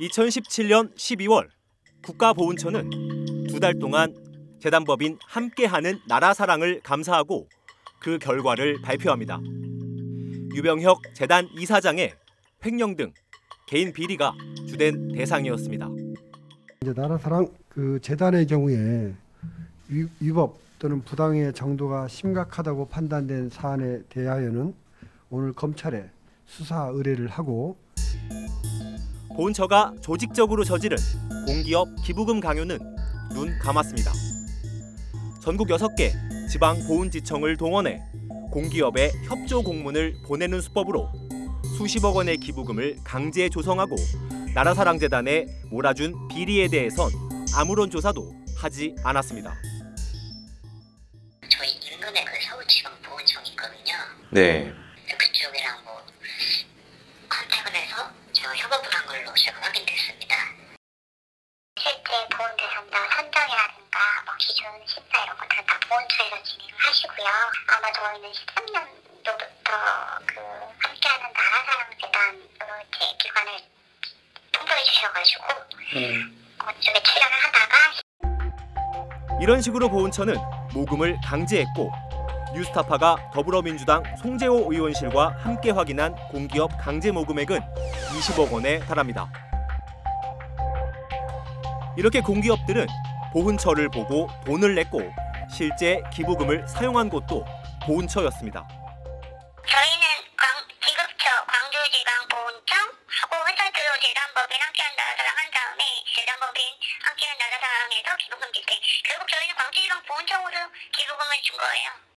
2017년 12월 국가보훈처는 두 달 동안 재단법인 함께하는 나라 사랑을 감사하고 그 결과를 발표합니다. 유병혁 재단 이사장의 횡령 등 개인 비리가 주된 대상이었습니다. 이제 나라사랑 그 재단의 경우에 위, 위법 또는 부당의 정도가 심각하다고 판단된 사안에 대하여는 오늘 검찰에 수사 의뢰를 하고 보훈처가 조직적으로 저지른 공기업 기부금 강요는 눈 감았습니다. 전국 6개 지방 보훈지청을 동원해 공기업에 협조 공문을 보내는 수법으로 수십억 원의 기부금을 강제 조성하고 나라사랑재단에 몰아준 비리에 대해선 아무런 조사도 하지 않았습니다. 저희 인근에 그 서울지방 보훈청 있거든요. 네. 그 쪽이랑 뭐 컨택을 해서 제가 협업을 한 걸로 제가 확인됐습니다. 실제 보훈 대상자 선정이라든가 뭐 기준 심사 이런 것들은 다 보훈처에서 진행을 하시고요. 아마 저희는 13년도부터 그 함께하는 나라사랑재단으로 제 기관을 통보해 주셔가지고 그쪽에 출연을 하다가 이런 식으로 보훈처는 모금을 강제했고 뉴스타파가 더불어민주당 송재호 의원실과 함께 확인한 공기업 강제 모금액은 20억 원에 달합니다. 이렇게 공기업들은 보훈처를 보고 돈을 냈고 실제 기부금을 사용한 곳도 보훈처였습니다. 저희는 광, 지급처, 광주지방보훈청하고 회사들로 재단법인 함께한 나라사랑 한 다음에 재단법인 함께한 나라사랑에서 기부금 줄때 결국 저희는 광주지방보훈청으로 기부금을 준 거예요.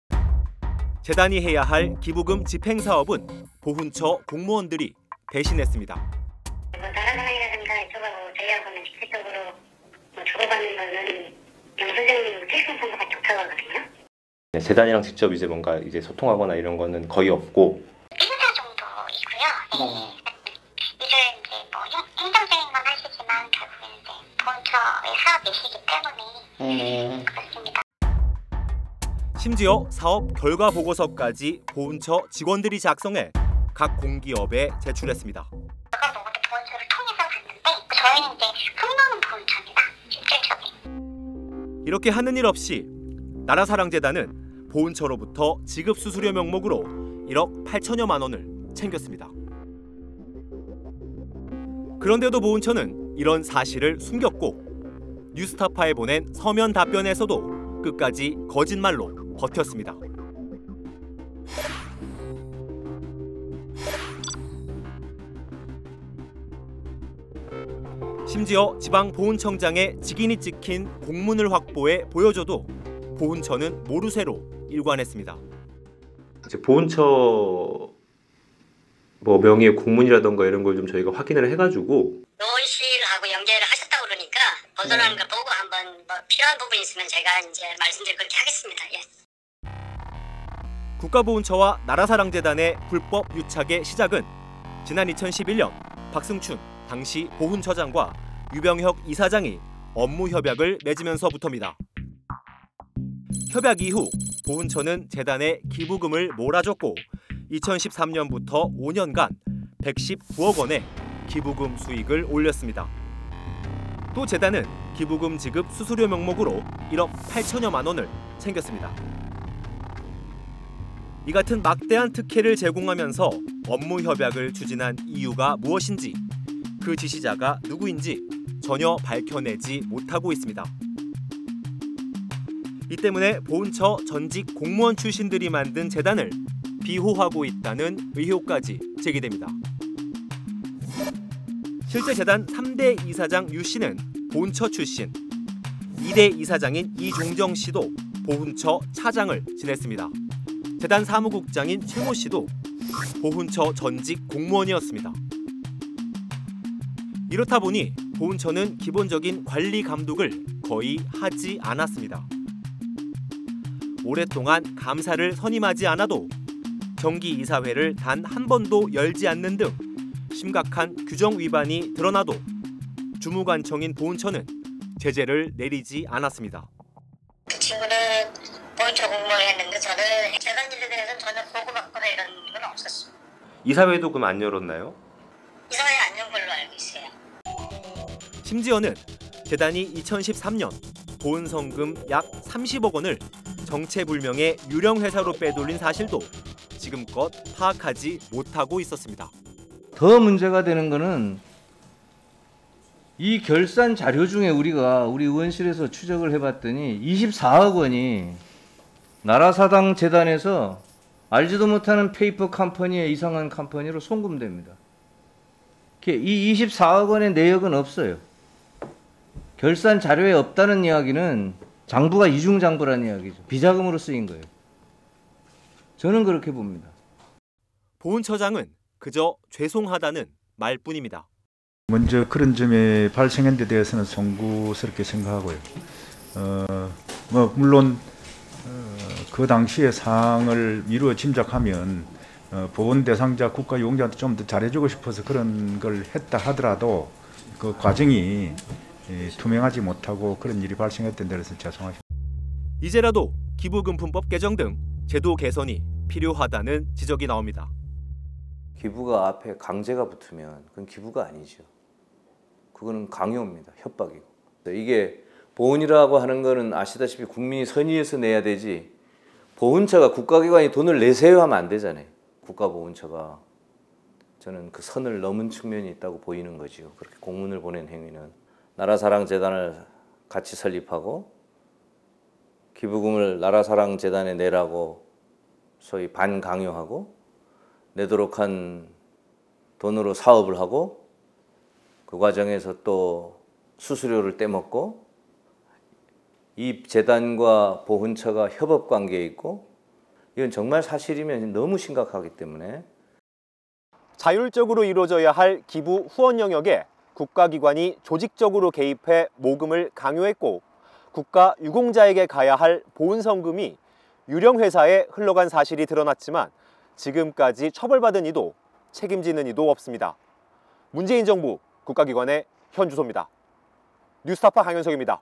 재단이 해야 할 기부금 집행 사업은 보훈처 공무원들이 대신했습니다. 뭐 이쪽하고 저희하고 는 직접적으로 뭐 주고받는 거는 영수증 필승 선거가 좋다고 하거든요. 네, 재단이랑 직접 이제 뭔가 이제 소통하거나 이런 거는 거의 없고 1사 정도이고요. 이제 이제 뭐 행- 행정적인 건 하시지만 결국에는 이제 보훈처의 사업이시기 때문에 그렇습니다. 심지어 사업 결과 보고서까지 보훈처 직원들이 작성해 각 공기업에 제출했습니다. 모두 보훈처를 통해서 갔는데 저희는 이제 흠모는 보훈처입니다. 실질적인. 이렇게 하는 일 없이 나라사랑재단은 보훈처로부터 지급 수수료 명목으로 1억 8천여만 원을 챙겼습니다. 그런데도 보훈처는 이런 사실을 숨겼고 뉴스타파에 보낸 서면 답변에서도 끝까지 거짓말로 버텼습니다. 심지어 지방 보훈청장의 직인이 찍힌 공문을 확보해 보여줘도 보훈처는 모르쇠로 일관했습니다. 이제 보훈처 뭐 명의의 공문이라던가 이런 걸 좀 저희가 확인을 해가지고 노원실하고 연계를 하셨다고 그러니까 보도라는 걸 보고 한번 뭐 필요한 부분 이 있으면 제가 이제 말씀드릴 그렇게 하겠습니다. 예. 국가보훈처와 나라사랑재단의 불법 유착의 시작은 지난 2011년 박승춘 당시 보훈처장과 유병혁 이사장이 업무 협약을 맺으면서부터입니다. 협약 이후 보훈처는 재단에 기부금을 몰아줬고 2013년부터 5년간 119억 원의 기부금 수익을 올렸습니다. 또 재단은 기부금 지급 수수료 명목으로 1억 8천여만 원을 챙겼습니다. 이 같은 막대한 특혜를 제공하면서 업무 협약을 추진한 이유가 무엇인지 그 지시자가 누구인지 전혀 밝혀내지 못하고 있습니다. 이 때문에 보훈처 전직 공무원 출신들이 만든 재단을 비호하고 있다는 의혹까지 제기됩니다. 실제 재단 3대 이사장 유 씨는 보훈처 출신, 2대 이사장인 이종정 씨도 보훈처 차장을 지냈습니다. 재단 사무국장인 최모 씨도 보훈처 전직 공무원이었습니다. 이렇다 보니 보훈처는 기본적인 관리 감독을 거의 하지 않았습니다. 오랫동안 감사를 선임하지 않아도 정기 이사회를 단 한 번도 열지 않는 등 심각한 규정 위반이 드러나도 주무관청인 보훈처는 제재를 내리지 않았습니다. 저는 재단일에 대해서는 전혀 보고받거나 이런 건 없었어요. 이사회도 그럼 안 열었나요? 이사회 안 연 걸로 알고 있어요. 심지어는 재단이 2013년 보은 성금 약 30억 원을 정체불명의 유령 회사로 빼돌린 사실도 지금껏 파악하지 못하고 있었습니다. 더 문제가 되는 거는 이 결산 자료 중에 우리가 우리 의원실에서 추적을 해봤더니 24억 원이 나라사랑 재단에서 알지도 못하는 페이퍼 컴퍼니의 이상한 company로 송금됩니다. 이 24억 원의 내역은 없어요. 결산 자료에 없다는 이야기는 장부가 이중장부라는 이야기죠. 비자금으로 쓰인 거예요. 저는 그렇게 봅니다. 보훈처장은 그저 죄송하다는 말뿐입니다. 먼저 그런 점에 발생한 데 대해서는 송구스럽게 생각하고요. 어, 뭐 물론 어, 그 당시의 상황을 미루어 짐작하면 어, 보건 대상자 국가 용자한테 좀 더 잘해주고 싶어서 그런 걸 했다 하더라도 그 과정이 예, 투명하지 못하고 그런 일이 발생했던 데서 죄송하십니다. 이제라도 기부금품법 개정 등 제도 개선이 필요하다는 지적이 나옵니다. 기부가 앞에 강제가 붙으면 그건 기부가 아니죠. 그거는 강요입니다. 협박이고. 이게 보훈이라고 하는 거는 아시다시피 국민이 선의해서 내야 되지 보훈처가 국가기관이 돈을 내세요 하면 안 되잖아요. 국가보훈처가 저는 그 선을 넘은 측면이 있다고 보이는 거지요. 그렇게 공문을 보낸 행위는 나라사랑재단을 같이 설립하고 기부금을 나라사랑재단에 내라고 소위 반강요하고 내도록 한 돈으로 사업을 하고 그 과정에서 또 수수료를 떼먹고 이 재단과 보훈처가 협업 관계에 있고 이건 정말 사실이면 너무 심각하기 때문에 자율적으로 이루어져야 할 기부 후원 영역에 국가기관이 조직적으로 개입해 모금을 강요했고 국가 유공자에게 가야 할 보훈성금이 유령 회사에 흘러간 사실이 드러났지만 지금까지 처벌받은 이도 책임지는 이도 없습니다. 문재인 정부 국가기관의 현 주소입니다. 뉴스타파 강현석입니다.